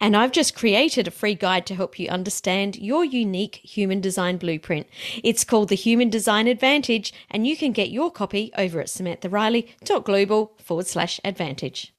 And I've just created a free guide to help you understand your unique human design blueprint. It's called the Human Design Advantage, and you can get your copy over at samanthariley.global forward slash advantage.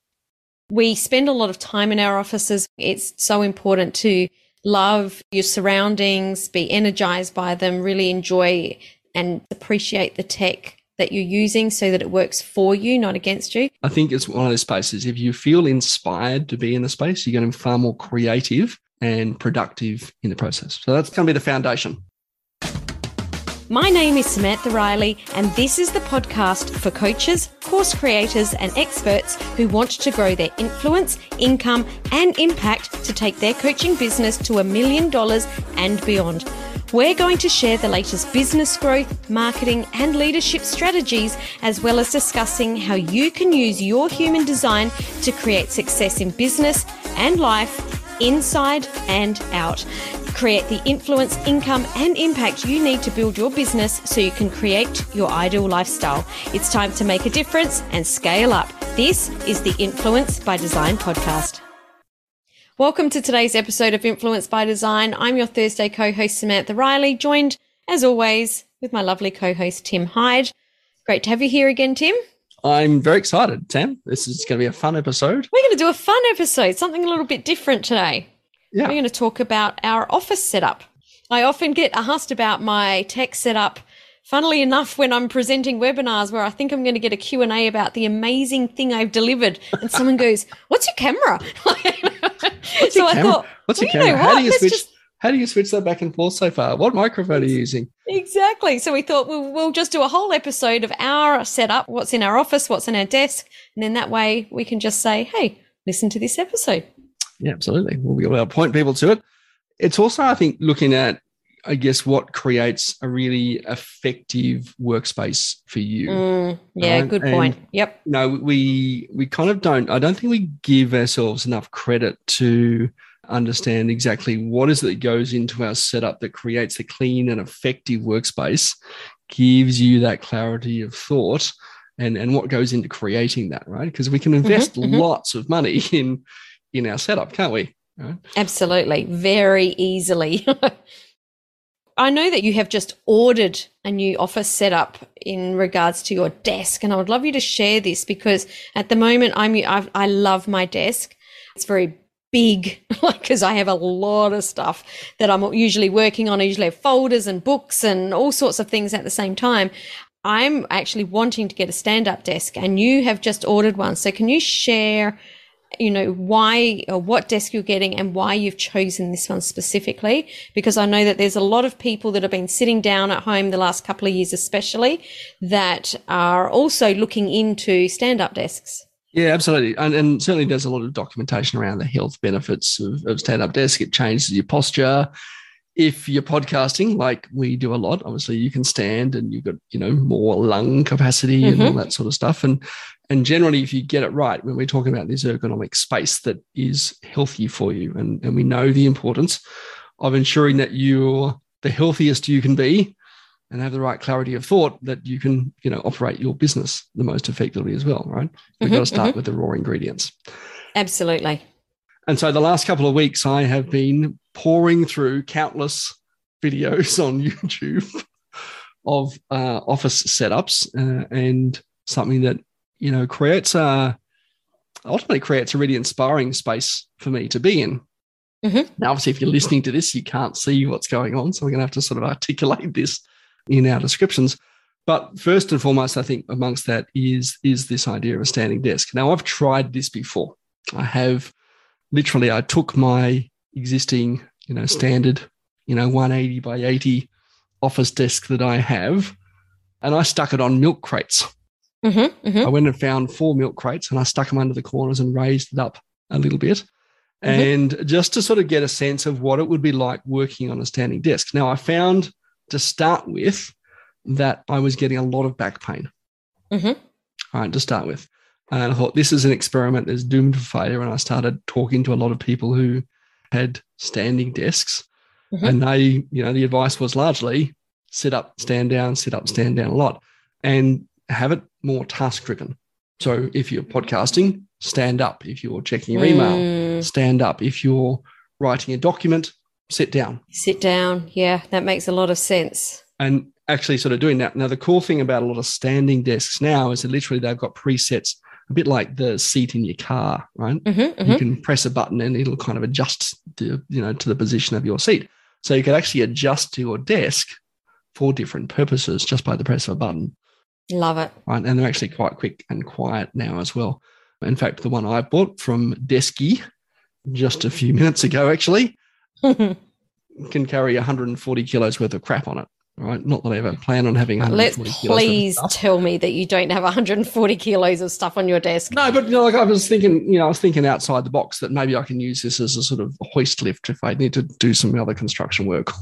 We spend a lot of time in our offices. It's so important to love your surroundings, be energized by them, really enjoy and appreciate the tech that you're using so that it works for you, not against you. I think it's one of those spaces. If you feel inspired to be in the space, you're going to be far more creative and productive in the process. So that's going to be the foundation. My name is Samantha Riley, and this is the podcast for coaches, course creators, and experts who want to grow their influence, income, and impact to take their coaching business to a million dollars and beyond. We're going to share the latest business growth, marketing, and leadership strategies, as well as discussing how you can use your human design to create success in business and life, inside and out. Create the influence, income, and impact you need to build your business so you can create your ideal lifestyle. It's time to make a difference and scale up. This is the Influence by Design podcast. Welcome to today's episode of Influence by Design. I'm your Thursday co-host Samantha Riley, joined as always with my lovely co-host Tim Hyde. Great to have you here again, Tim. I'm very excited, Sam. This is going to be a fun episode. We're going to do a fun episode, something a little bit different today. Yeah. We're going to talk about our office setup. I often get asked about my tech setup funnily enough when i'm presenting webinars where i think i'm going to get a q&a about the amazing thing i've delivered and someone goes what's your camera What's so i camera? thought What's your well, you know camera? How do you Let's switch? just- How do you switch that back and forth so far? What microphone are you using? exactly so we thought we'll, we'll just do a whole episode of our setup what's in our office what's in our desk and then that way we can just say hey listen to this episode Yeah, absolutely. We'll be able to point people to it. It's also, I think, looking at, I guess, what creates a really effective workspace for you. Mm, yeah Right, good and- point yep You know, we we kind of don't. I don't think we give ourselves enough credit to understand exactly what is it that goes into our setup that creates a clean and effective workspace, gives you that clarity of thought, and and what goes into creating that, right? Because we can invest mhm. lots of money in in our setup, can't we? Right? Absolutely, very easily. I know that you have just ordered a new office setup in regards to your desk, and I would love you to share this because at the moment I'm I've, I love my desk. It's very big, because I have a lot of stuff that I'm usually working on. I usually have folders and books and all sorts of things at the same time. I'm actually wanting to get a stand-up desk, and you have just ordered one. So can you share? You know why or what desk you're getting and why you've chosen this one specifically because i know that there's a lot of people that have been sitting down at home the last couple of years especially that are also looking into stand up desks Yeah, absolutely. And, and certainly there's a lot of documentation around the health benefits of, of stand up desk. It changes your posture. If you're podcasting, like we do a lot, obviously you can stand and you've got, you know, more lung capacity and mm-hmm. all that sort of stuff. And and generally, if you get it right, when we're talking about this ergonomic space that is healthy for you, and, and we know the importance of ensuring that you're the healthiest you can be and have the right clarity of thought that you can, you know, operate your business the most effectively as well, right? We've mm-hmm, got to start mm-hmm. with the raw ingredients. absolutely And so the last couple of weeks, I have been pouring through countless videos on YouTube of uh, office setups uh, and something that you know creates a ultimately creates a really inspiring space for me to be in. Mhm. Now, obviously, if you're listening to this, you can't see what's going on, so we're going to have to sort of articulate this in our descriptions. But first and foremost, I think amongst that is is this idea of a standing desk. Now, I've tried this before. I have literally I took my existing, you know, standard, you know, 180 by 80 office desk that I have, and I stuck it on milk crates. mm-hmm, mm-hmm. I went and found four milk crates and I stuck them under the corners and raised it up a little bit. and just to sort of get a sense of what it would be like working on a standing desk. Now, I found to start with that I was getting a lot of back pain. Mhm. All right, to start with. And I thought this is an experiment that's doomed to failure. And I started talking to a lot of people who had standing desks. Mhm. And they, you know, the advice was largely sit up, stand down, sit up, stand down a lot, and have it more task driven. So if you're podcasting, stand up. If you're checking your email, Mm, stand up. If you're writing a document, sit down. sit down. Yeah, that makes a lot of sense. And actually, sort of doing that. Now, the cool thing about a lot of standing desks now is that literally they've got presets, a bit like the seat in your car, right? hmm You can press a button and it'll kind of adjust, to, you know, to the position of your seat. So you can actually adjust to your desk for different purposes just by the press of a button, Love it. right? And they're actually quite quick and quiet now as well. In fact, the one I bought from Desky just a few minutes ago, actually, can carry 140 kilos worth of crap on it. Right? Not that I ever plan on having. Let's kilos worth of please tell me that you don't have 140 kilos of stuff on your desk. No, but you know, like I was thinking, you know, I was thinking outside the box that maybe I can use this as a sort of hoist lift if I need to do some other construction work.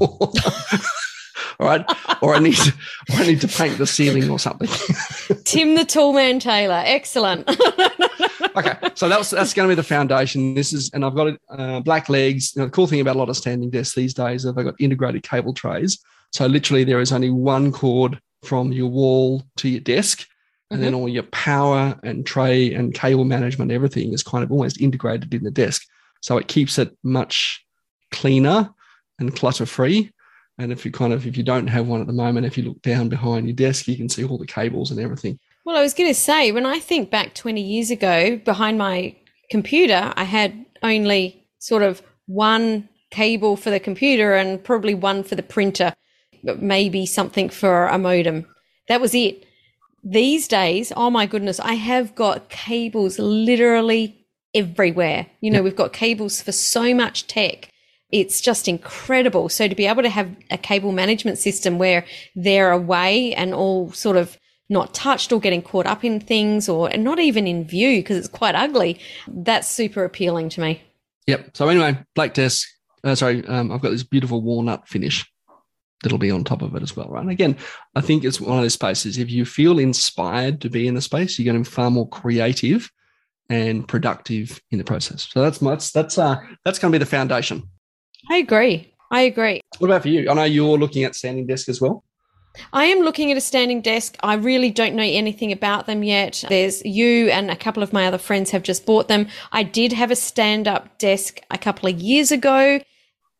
All right, or I need to, or I need to paint the ceiling or something. Tim the Toolman Taylor. Excellent. okay, so that's that's going to be the foundation. This is, and I've got uh, black legs. You know, the cool thing about a lot of standing desks these days is they've got integrated cable trays. So literally, there is only one cord from your wall to your desk, and then mm-hmm. all your power and tray and cable management, everything is kind of almost integrated in the desk. So it keeps it much cleaner and clutter free. And if you kind of if you don't have one at the moment, if you look down behind your desk, you can see all the cables and everything. Well, I was going to say, when I think back 20 years ago, behind my computer, I had only sort of one cable for the computer and probably one for the printer, but maybe something for a modem. That was it. These days, oh my goodness, I have got cables literally everywhere. You know, we've got cables for so much tech. It's just incredible. So to be able to have a cable management system where they're away and all sort of not touched or getting caught up in things or and not even in view because it's quite ugly, that's super appealing to me. Yep. So anyway, black desk. Uh, sorry, um, I've got this beautiful walnut finish that'll be on top of it as well, right? And again, I think it's one of those spaces. If you feel inspired to be in the space, you're going to be far more creative and productive in the process. So that's that's that's uh that's going to be the foundation. I agree. I agree. What about for you? I know you're looking at standing desk as well. I am looking at a standing desk. I really don't know anything about them yet. There's you and a couple of my other friends have just bought them. I did have a stand up desk a couple of years ago.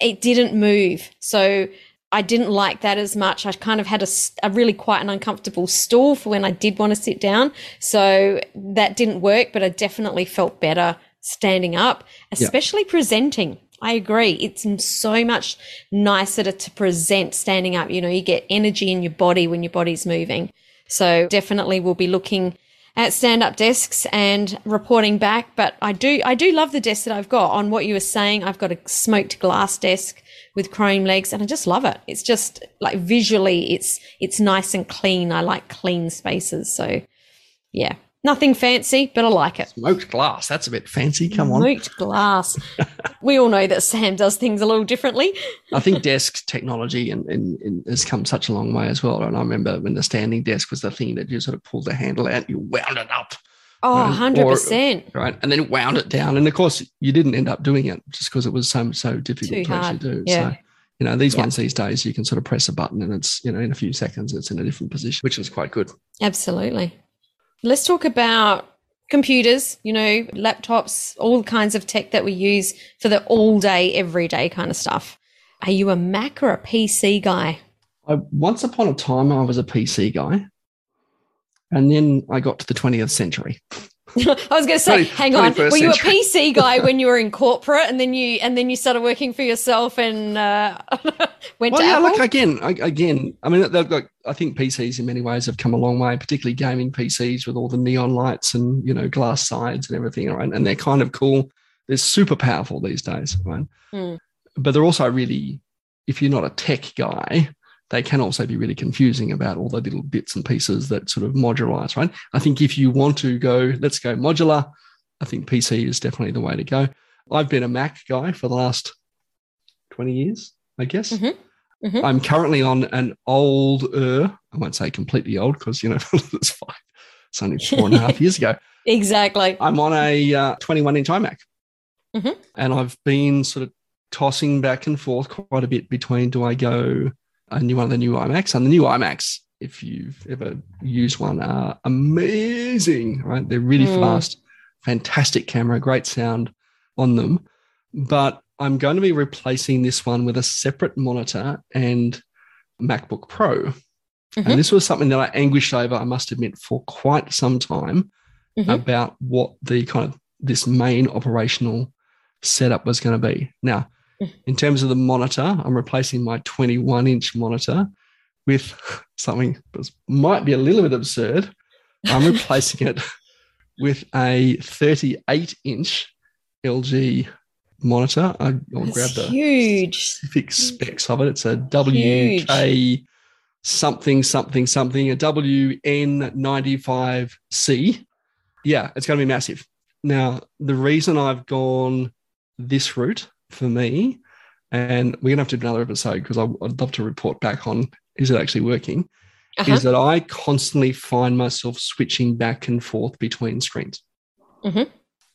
It didn't move. So I didn't like that as much. I kind of had a really quite an uncomfortable stool for when I did want to sit down. So that didn't work, but I definitely felt better standing up, especially presenting. I agree. It's so much nicer to, to present standing up. You know, you get energy in your body when your body's moving. So definitely we'll be looking at stand up desks and reporting back. But I do, I do love the desk that I've got on what you were saying. I've got a smoked glass desk with chrome legs and I just love it. It's just like visually it's, it's nice and clean. I like clean spaces. So yeah, nothing fancy, but I like it. Smoked glass. That's a bit fancy. Come on. Smoked glass. we all know that Sam does things a little differently. I think desk technology and, and, and has come such a long way as well. And I remember when the standing desk was the thing that you sort of pulled the handle out, you wound it up, Oh, Right. 100%. right, and then wound it down. And of course, you didn't end up doing it just because it was so so difficult Too to hard. actually do. Yeah. So, you know, these Yeah. ones these days, you can sort of press a button and it's you know in a few seconds it's in a different position, which is quite good. Absolutely. Let's talk about computers, you know, laptops, all kinds of tech that we use for the all day, everyday kind of stuff. Are you a Mac or a PC guy? I, once upon a time, I was a PC guy, and then I got to the 20th century. I was going to say, 20 hang on, 21st were you a. PC guy when you were in corporate, and then you and then you started working for yourself and uh, went Well, to yeah, Apple? look again, I, again. I mean, they've got. I think PCs in many ways have come a long way, particularly gaming PCs with all the neon lights and you know glass sides and everything, right? And they're kind of cool. They're super powerful these days, right? Mm. But they're also really, if you're not a tech guy, they can also be really confusing about all the little bits and pieces that sort of modularize, right? I think if you want to go, let's go modular. I think PC is definitely the way to go. I've been a Mac guy for the last 20 years, I guess. Mhm. Mhm. I'm currently on an older, I won't say completely old because, you know, it's fine. It's only four and a half years ago. Exactly. I'm on a uh, 21 inch iMac. Mhm. And I've been sort of tossing back and forth quite a bit between do I go a new one of the new iMacs and the new iMacs, if you've ever used one, are amazing, right? They're really Mm. fast, fantastic camera, great sound on them. But I'm going to be replacing this one with a separate monitor and MacBook Pro. Mhm. And this was something that I anguished over, I must admit, for quite some time Mhm. about what the kind of this main operational setup was going to be. Now. In terms of the monitor, I'm replacing my 21 inch monitor with something that might be a little bit absurd. I'm replacing it with a 38 inch LG monitor. I, I'll grab the huge. specific specs of it. It's a WK something, something, something, a WN95C. Yeah, it's going to be massive. Now, the reason I've gone this route for me, and we're going to have to do another episode because I'd love to report back on is it actually working, Uh-huh. is that I constantly find myself switching back and forth between screens. Mhm.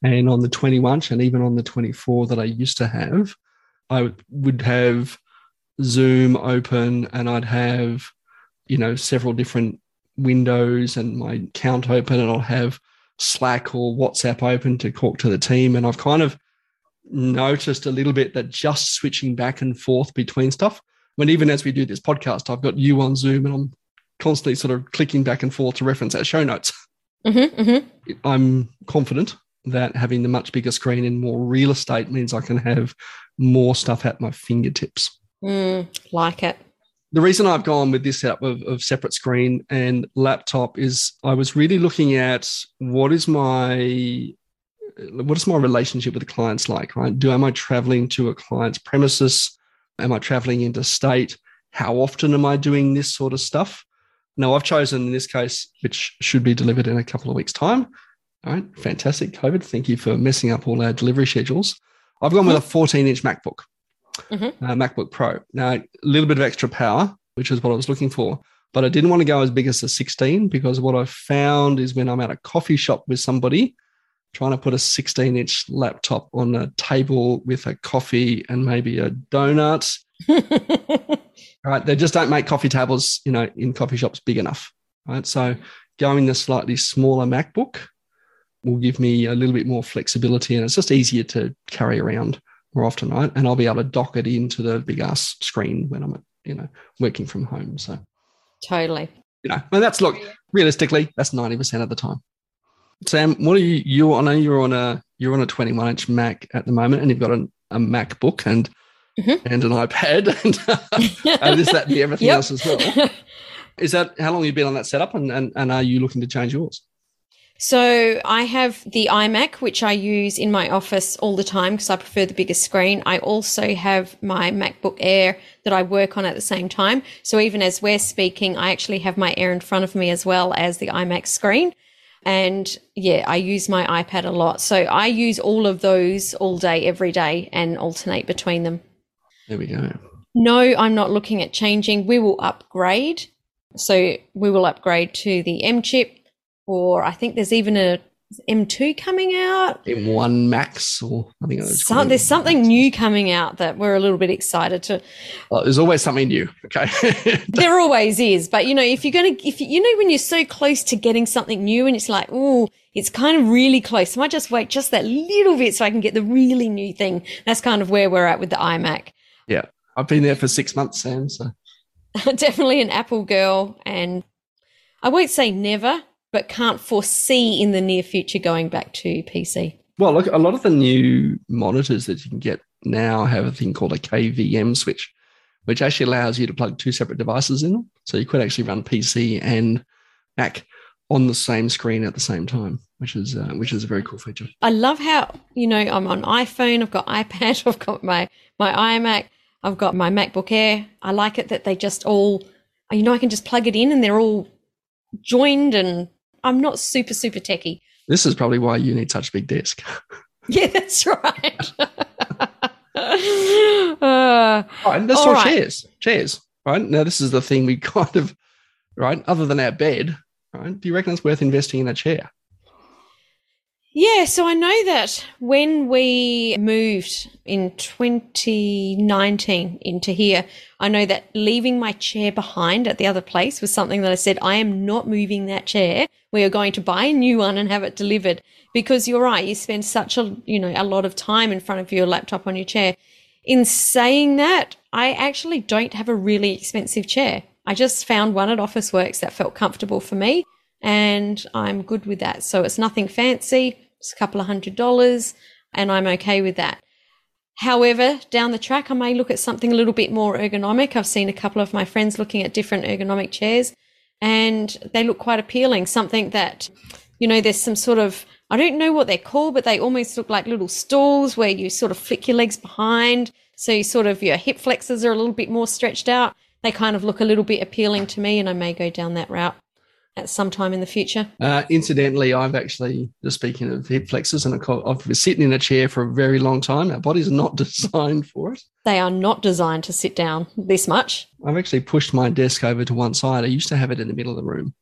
And on the 21 and even on the 24 that I used to have, I would- would have Zoom open and I'd have, you know, several different windows and my account open and I'll have Slack or WhatsApp open to talk to the team. And I've kind of noticed a little bit that just switching back and forth between stuff, when even as we do this podcast, I've got you on Zoom and I'm constantly sort of clicking back and forth to reference our show notes. Mhm, mhm. I'm confident that having the much bigger screen and more real estate means I can have more stuff at my fingertips. Mm, like it. The reason I've gone with this setup of, of separate screen and laptop is I was really looking at what is my what is my relationship with the clients like, right? Do am I traveling to a client's premises? Am I traveling interstate? How often am I doing this sort of stuff? Now I've chosen in this case, which should be delivered in a couple of weeks' time. All right, fantastic. COVID, thank you for messing up all our delivery schedules. I've gone with a 14 inch MacBook, Mhm. uh, MacBook Pro. Now, a little bit of extra power, which is what I was looking for, but I didn't want to go as big as the 16 because what I found is when I'm at a coffee shop with somebody, trying to put a 16 inch laptop on a table with a coffee and maybe a donut, right? They just don't make coffee tables, you know, in coffee shops big enough, right? So going the slightly smaller MacBook will give me a little bit more flexibility and it's just easier to carry around more often, right? And I'll be able to dock it into the big ass screen when I'm, you know, working from home. So, totally. you know, and that's look, realistically, that's 90% of the time. Sam, what are you, you, I know you're on a, you're on a 21 inch Mac at the moment and you've got a, a MacBook and, Mhm. and an iPad and, and this, that, and the everything Yep. else as well. Is that how long you've been on that setup and, and, and are you looking to change yours? So I have the iMac, which I use in my office all the time because I prefer the bigger screen. I also have my MacBook Air that I work on at the same time. So even as we're speaking, I actually have my Air in front of me as well as the iMac screen. And yeah, I use my iPad a lot. So I use all of those all day, every day, and alternate between them. There we go. No, I'm not looking at changing. We will upgrade. So we will upgrade to the M chip, or I think there's even a M2 coming out. M1 Max or I think it's there's something new coming out that we're a little bit excited to. Oh, there's always something new. Okay. There always is, but you know, if you're gonna, if you, you know, when you're so close to getting something new, and it's like, oh, it's kind of really close. So I might just wait just that little bit so I can get the really new thing. That's kind of where we're at with the iMac. yeah. I've been there for six months, Sam. So definitely an Apple girl, and I won't say never, but can't foresee in the near future going back to PC. Well, look, a lot of the new monitors that you can get now have a thing called a KVM switch, which actually allows you to plug two separate devices in. So you could actually run PC and Mac on the same screen at the same time, which is uh, which is a very cool feature. I love how you know I'm on iPhone, I've got iPad, I've got my my iMac, I've got my MacBook Air. I like it that they just all, you know, I can just plug it in and they're all joined, and I'm not super super techie. This is probably why you need such a big desk. Yeah, that's right. uh, Right, let's All chairs. Chairs. Right now, this is the thing we kind of right. Other than our bed, right? Do you reckon it's worth investing in a chair? Yeah, so I know that when we moved in 2019 into here, I know that leaving my chair behind at the other place was something that I said, I am not moving that chair. We are going to buy a new one and have it delivered because you're right. You spend such a, you know, a lot of time in front of your laptop on your chair. In saying that, I actually don't have a really expensive chair. I just found one at Officeworks that felt comfortable for me and I'm good with that. So it's nothing fancy. It's a couple of hundred dollars and I'm okay with that. However, down the track, I may look at something a little bit more ergonomic. I've seen a couple of my friends looking at different ergonomic chairs and they look quite appealing. Something that, you know, there's some sort of, I don't know what they're called, but they almost look like little stools where you sort of flick your legs behind. So you sort of, your hip flexors are a little bit more stretched out. They kind of look a little bit appealing to me and I may go down that route at some time in the future. Uh, incidentally, I've actually just speaking of hip flexors, and I've been sitting in a chair for a very long time. Our bodies are not designed for it. They are not designed to sit down this much. I've actually pushed my desk over to one side. I used to have it in the middle of the room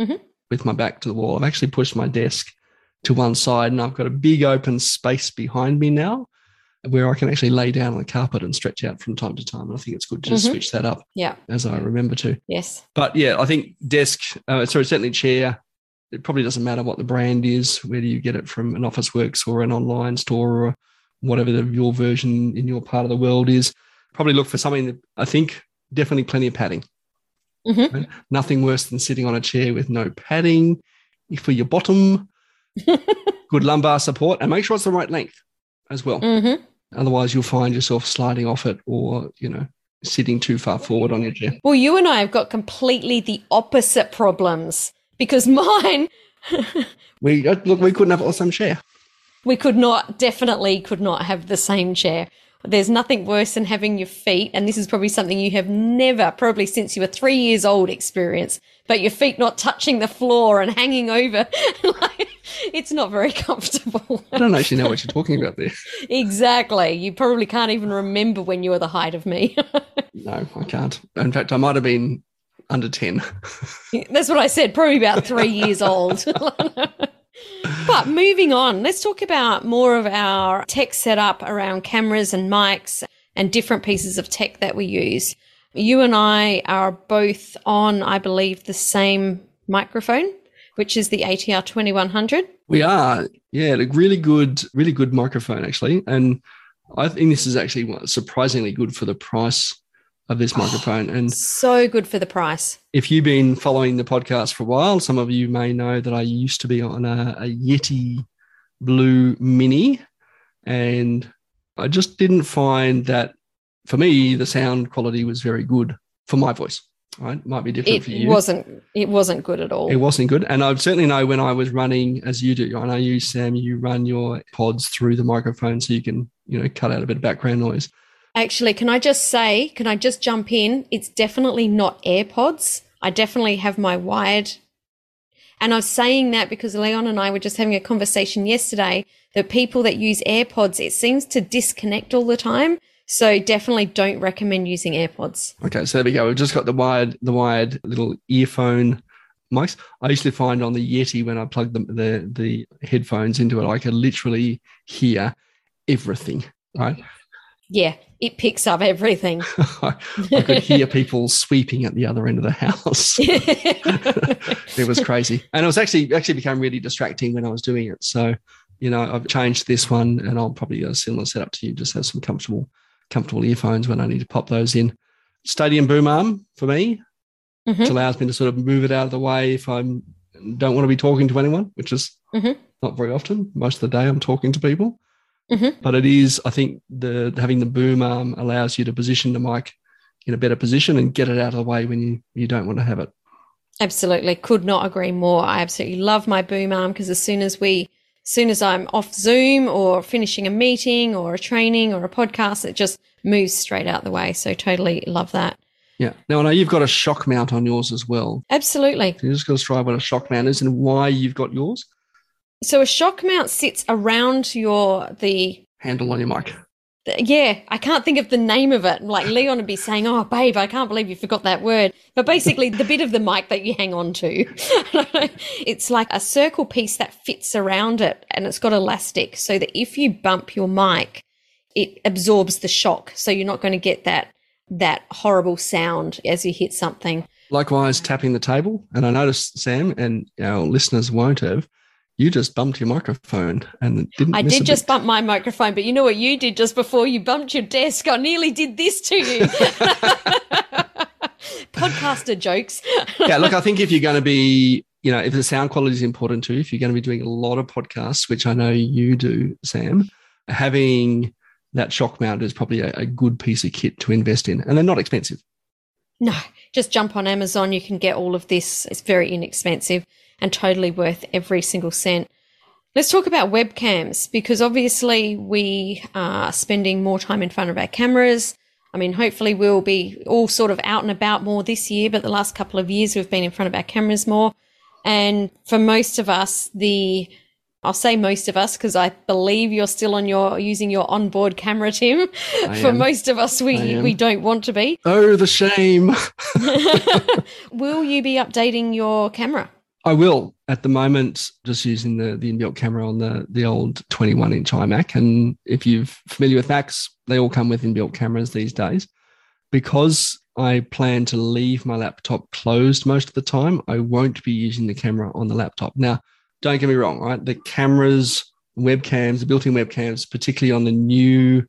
Mhm. with my back to the wall. I've actually pushed my desk to one side and I've got a big open space behind me now where I can actually lay down on the carpet and stretch out from time to time. And I think it's good to just Mhm. switch that up Yeah. as I remember to. Yes. But yeah, I think desk, uh, sorry, certainly chair. It probably doesn't matter what the brand is, whether you get it from an Officeworks or an online store or whatever the, your version in your part of the world is. Probably look for something that I think definitely plenty of padding. Mhm. Right? Nothing worse than sitting on a chair with no padding for your bottom, good lumbar support, and make sure it's the right length as well. hmm Otherwise, you'll find yourself sliding off it or, you know, sitting too far forward on your chair. Well, you and I have got completely the opposite problems because mine, We look, we couldn't have the same chair. we could not, definitely could not have the same chair. There's nothing worse than having your feet, and this is probably something you have never, probably since you were three years old, experienced, but your feet not touching the floor and hanging over. like, it's not very comfortable. I don't actually know what you're talking about there. exactly. You probably can't even remember when you were the height of me. No, I can't. In fact, I might have been under 10. That's what I said, probably about three years old. But moving on, let's talk about more of our tech setup around cameras and mics and different pieces of tech that we use. You and I are both on, I believe, the same microphone, which is the ATR 2100. We are, yeah, a really good, really good microphone, actually. And I think this is actually surprisingly good for the price of this oh, microphone. And So good for the price. if you've been following the podcast for a while, some of you may know that I used to be on a, a Yeti Blue Mini, and I just didn't find that for me the sound quality was very good for my voice. Right, might be different It for you. It wasn't. It wasn't good at all. It wasn't good, and I certainly know when I was running as you do. I know you, Sam. You run your pods through the microphone so you can, you know, cut out a bit of background noise. Actually, can I just say, can I just jump in? It's definitely not AirPods. I definitely have my wired. And I'm saying that because Leon and I were just having a conversation yesterday that people that use AirPods, it seems to disconnect all the time. So definitely don't recommend using AirPods. Okay, so there we go. We've just got the wired, the wired little earphone mics. I used to find on the Yeti when I plugged the the, the headphones into it, I could literally hear everything. Right, Yeah, it picks up everything. I could hear people sweeping at the other end of the house. it was crazy, and it was actually actually became really distracting when I was doing it. So, you know, I've changed this one, and I'll probably a similar setup to you. Just have some comfortable comfortable earphones when I need to pop those in. Stadium boom arm for me, Mhm. which allows me to sort of move it out of the way if I don't want to be talking to anyone, which is Mhm. not very often. Most of the day, I'm talking to people. Mhm. But it is, I think, the having the boom arm allows you to position the mic in a better position and get it out of the way when you you don't want to have it. Absolutely. Could not agree more. I absolutely love my boom arm because as soon as we, as soon as I'm off Zoom or finishing a meeting or a training or a podcast, it just moves straight out the way. So totally love that. Yeah. Now I know you've got a shock mount on yours as well. Absolutely. Can you just go describe what a shock mount is and why you've got yours? So a shock mount sits around your the Handle on your mic. yeah, I can't think of the name of it. Like Leon would be saying, "Oh, babe, I can't believe you forgot that word." But basically, the bit of the mic that you hang on to, it's like a circle piece that fits around it, and it's got elastic, so that if you bump your mic, it absorbs the shock, so you're not going to get that that horrible sound as you hit something. Likewise, tapping the table. And I noticed, Sam, and our listeners won't have, you just bumped your microphone and didn't. I did just bit. bump my microphone, but you know what you did just before you bumped your desk? I nearly did this to you. Podcaster jokes. yeah, look, I think if you're going to be, you know, if the sound quality is important too, if you're going to be doing a lot of podcasts, which I know you do, Sam, having that shock mount is probably a, a good piece of kit to invest in. And they're not expensive. No, just jump on Amazon. You can get all of this. It's very inexpensive and totally worth every single cent. Let's talk about webcams because obviously we are spending more time in front of our cameras. I mean, hopefully we'll be all sort of out and about more this year, but the last couple of years we've been in front of our cameras more. And for most of us, the I'll say most of us because I believe you're still on your using your onboard camera, Tim. I For am. most of us, we we don't want to be. Oh, the shame. Will you be updating your camera? I will at the moment just using the the inbuilt camera on the the old 21 inch iMac. And if you're familiar with Macs, they all come with inbuilt cameras these days. Because I plan to leave my laptop closed most of the time, I won't be using the camera on the laptop. Now, don't get me wrong, right? The cameras, webcams, the built-in webcams, particularly on the new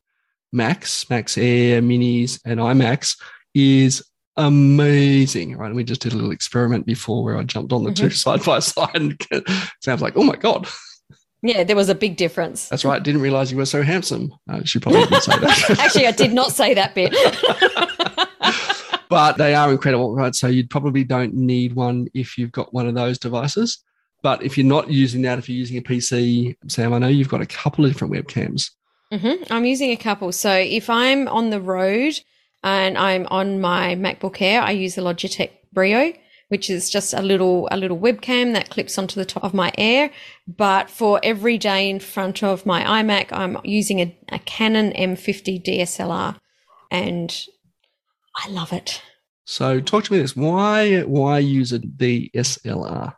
Macs, Macs Air, Minis, and iMacs, is amazing, right? And we just did a little experiment before where I jumped on the two side by side and sounds like, oh my God, Yeah, there was a big difference. that's right. Didn't realize you were so handsome. Uh, she probably didn't say that. Actually, I did not say that bit. but they are incredible, right? So you probably don't need one if you've got one of those devices. But if you're not using that, if you're using a PC, Sam, I know you've got a couple of different webcams. hmm I'm using a couple. So if I'm on the road and I'm on my MacBook Air, I use the Logitech Brio, which is just a little a little webcam that clips onto the top of my Air. But for every day in front of my iMac, I'm using a, a Canon M50 DSLR, and I love it. So talk to me this. Why why use a DSLR?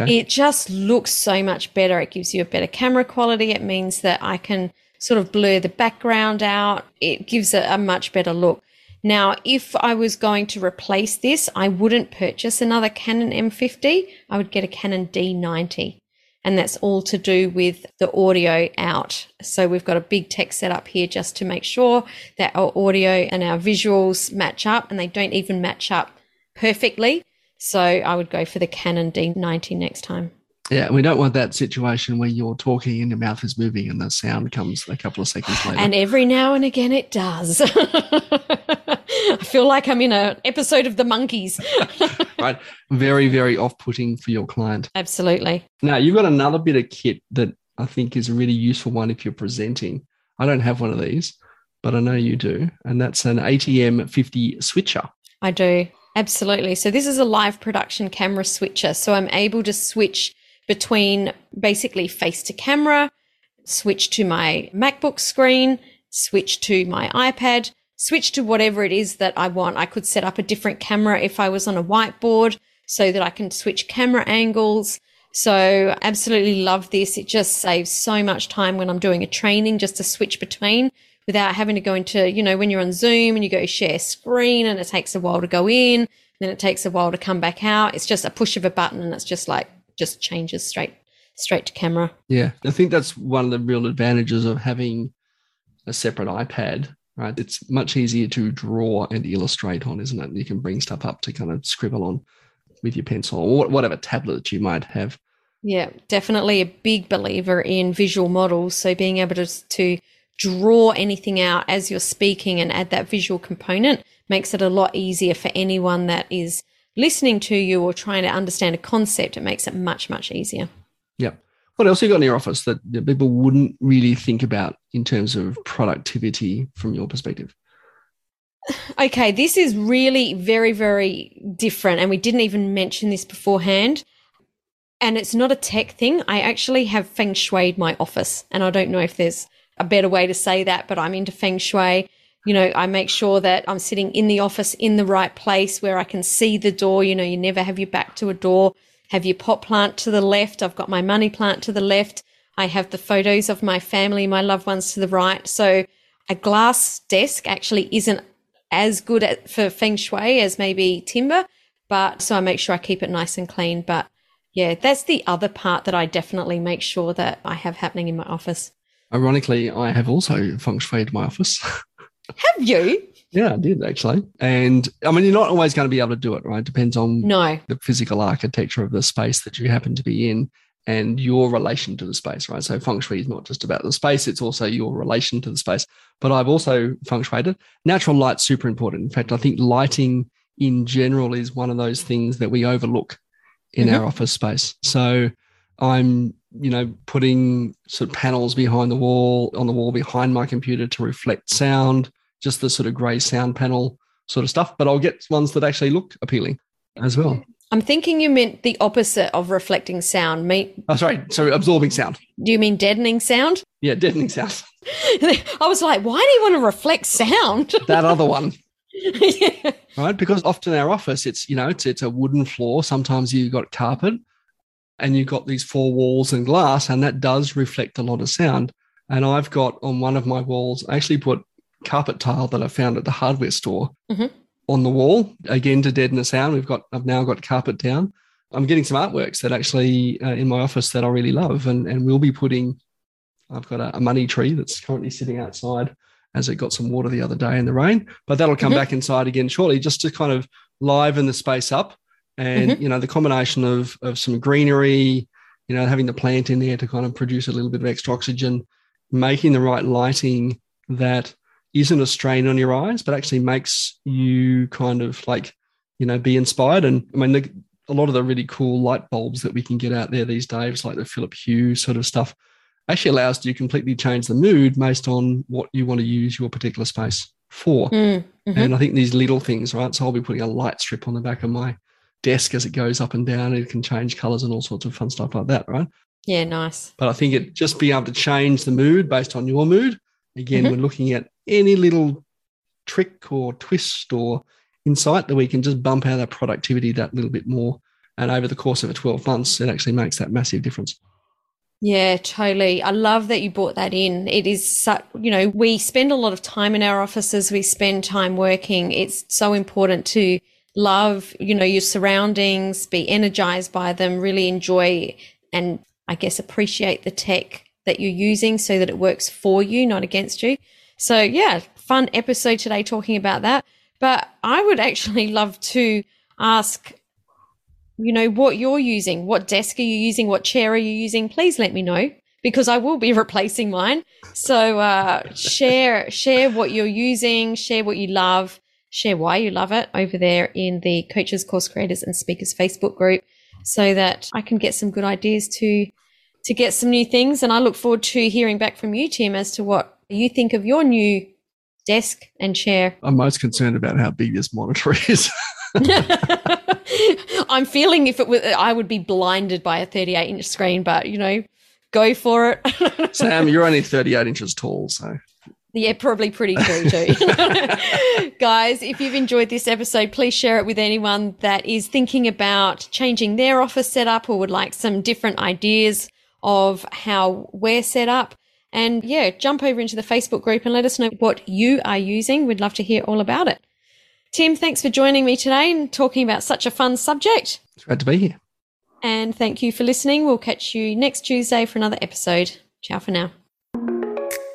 Okay. It just looks so much better. It gives you a better camera quality. It means that I can sort of blur the background out. It gives it a much better look. Now, if I was going to replace this, I wouldn't purchase another Canon M50. I would get a Canon D90. And that's all to do with the audio out. So we've got a big tech setup here just to make sure that our audio and our visuals match up and they don't even match up perfectly. So I would go for the Canon D90 next time. Yeah, we don't want that situation where you're talking and your mouth is moving and the sound comes a couple of seconds later. And every now and again it does. I feel like I'm in an episode of The Monkeys. right? Very, very off-putting for your client. Absolutely. Now you've got another bit of kit that I think is a really useful one if you're presenting. I don't have one of these, but I know you do, and that's an ATEM 50 switcher. I do. Absolutely. So this is a live production camera switcher. So I'm able to switch between basically face to camera, switch to my MacBook screen, switch to my iPad, switch to whatever it is that I want. I could set up a different camera if I was on a whiteboard so that I can switch camera angles. So absolutely love this. It just saves so much time when I'm doing a training just to switch between without having to go into, you know, when you're on Zoom and you go share screen and it takes a while to go in, then it takes a while to come back out. It's just a push of a button and it's just like just changes straight straight to camera. Yeah, I think that's one of the real advantages of having a separate iPad. Right, it's much easier to draw and illustrate on, isn't it? You can bring stuff up to kind of scribble on with your pencil or whatever tablet you might have. Yeah, definitely a big believer in visual models. So being able to, to draw anything out as you're speaking and add that visual component makes it a lot easier for anyone that is listening to you or trying to understand a concept. It makes it much, much easier. Yep. What else have you got in your office that that people wouldn't really think about in terms of productivity from your perspective? Okay, this is really very, very different. And we didn't even mention this beforehand. and it's not a tech thing. I actually have feng shuied my office, and I don't know if there's a better way to say that, but I'm into feng shui. You know, I make sure that I'm sitting in the office in the right place where I can see the door. You know, you never have your back to a door. Have your pot plant to the left. I've got my money plant to the left. I have the photos of my family, my loved ones to the right. So a glass desk actually isn't as good at, for feng shui as maybe timber, but so I make sure I keep it nice and clean. But yeah, that's the other part that I definitely make sure that I have happening in my office. Ironically, I have also feng shuied my office. Have you? Yeah, I did actually. And I mean, you're not always going to be able to do it, right? Depends on No. the physical architecture of the space that you happen to be in and your relation to the space, right? So feng shui is not just about the space, it's also your relation to the space. But I've also feng shuied it. Natural light's super important. In fact, I think lighting in general is one of those things that we overlook in Mhm. our office space. So I'm, you know, putting sort of panels behind the wall, on the wall behind my computer to reflect sound, just the sort of grey sound panel sort of stuff. But I'll get ones that actually look appealing as well. I'm thinking you meant the opposite of reflecting sound. Me, Oh, sorry, sorry, absorbing sound. do you mean deadening sound? Yeah, deadening sound. I was like, why do you want to reflect sound? That other one, yeah. right? Because often our office, it's you know, it's it's a wooden floor. Sometimes you've got carpet, and you've got these four walls and glass, and that does reflect a lot of sound. And I've got on one of my walls, I actually put carpet tile that I found at the hardware store Mhm. on the wall again to deaden the sound. We've got I've now got carpet down. I'm getting some artworks that actually uh, in my office that I really love, and and we'll be putting. I've got a, a money tree that's currently sitting outside as it got some water the other day in the rain, but that'll come Mhm. back inside again shortly, just to kind of liven the space up. And Mhm. you know the combination of of some greenery, you know, having the plant in there to kind of produce a little bit of extra oxygen, making the right lighting that isn't a strain on your eyes, but actually makes you kind of like, you know, be inspired. And I mean, the, a lot of the really cool light bulbs that we can get out there these days, like the Philip Hue sort of stuff, actually allows you to completely change the mood based on what you want to use your particular space for. Mm, mhm. And I think these little things, right? So I'll be putting a light strip on the back of my desk as it goes up and down. It can change colors and all sorts of fun stuff like that, right? Yeah, nice. But I think it just being able to change the mood based on your mood. Again, Mhm. we're looking at any little trick or twist or insight that we can just bump out our productivity that little bit more. And over the course of a 12 months, it actually makes that massive difference. Yeah, totally. I love that you brought that in. It is such, you know, we spend a lot of time in our offices. We spend time working. It's so important to love, you know, your surroundings, be energized by them, really enjoy and I guess appreciate the tech that you're using so that it works for you, not against you. So yeah, fun episode today talking about that. But I would actually love to ask you know, what you're using. What desk are you using? What chair are you using? Please let me know because I will be replacing mine. So uh, share share what you're using, share what you love, share why you love it over there in the coaches, course creators, and speakers Facebook group, so that I can get some good ideas to to get some new things. And I look forward to hearing back from you, Tim, as to what you think of your new desk and chair. I'm most concerned about how big this monitor is. I'm feeling if it was, I would be blinded by a 38 inch screen, but you know, go for it. Sam, you're only 38 inches tall. So yeah, probably pretty true too. Guys, if you've enjoyed this episode, please share it with anyone that is thinking about changing their office setup or would like some different ideas of how we're set up. And yeah, jump over into the Facebook group and let us know what you are using. We'd love to hear all about it. Tim, thanks for joining me today and talking about such a fun subject. it's great to be here. And thank you for listening. We'll catch you next Tuesday for another episode. Ciao for now.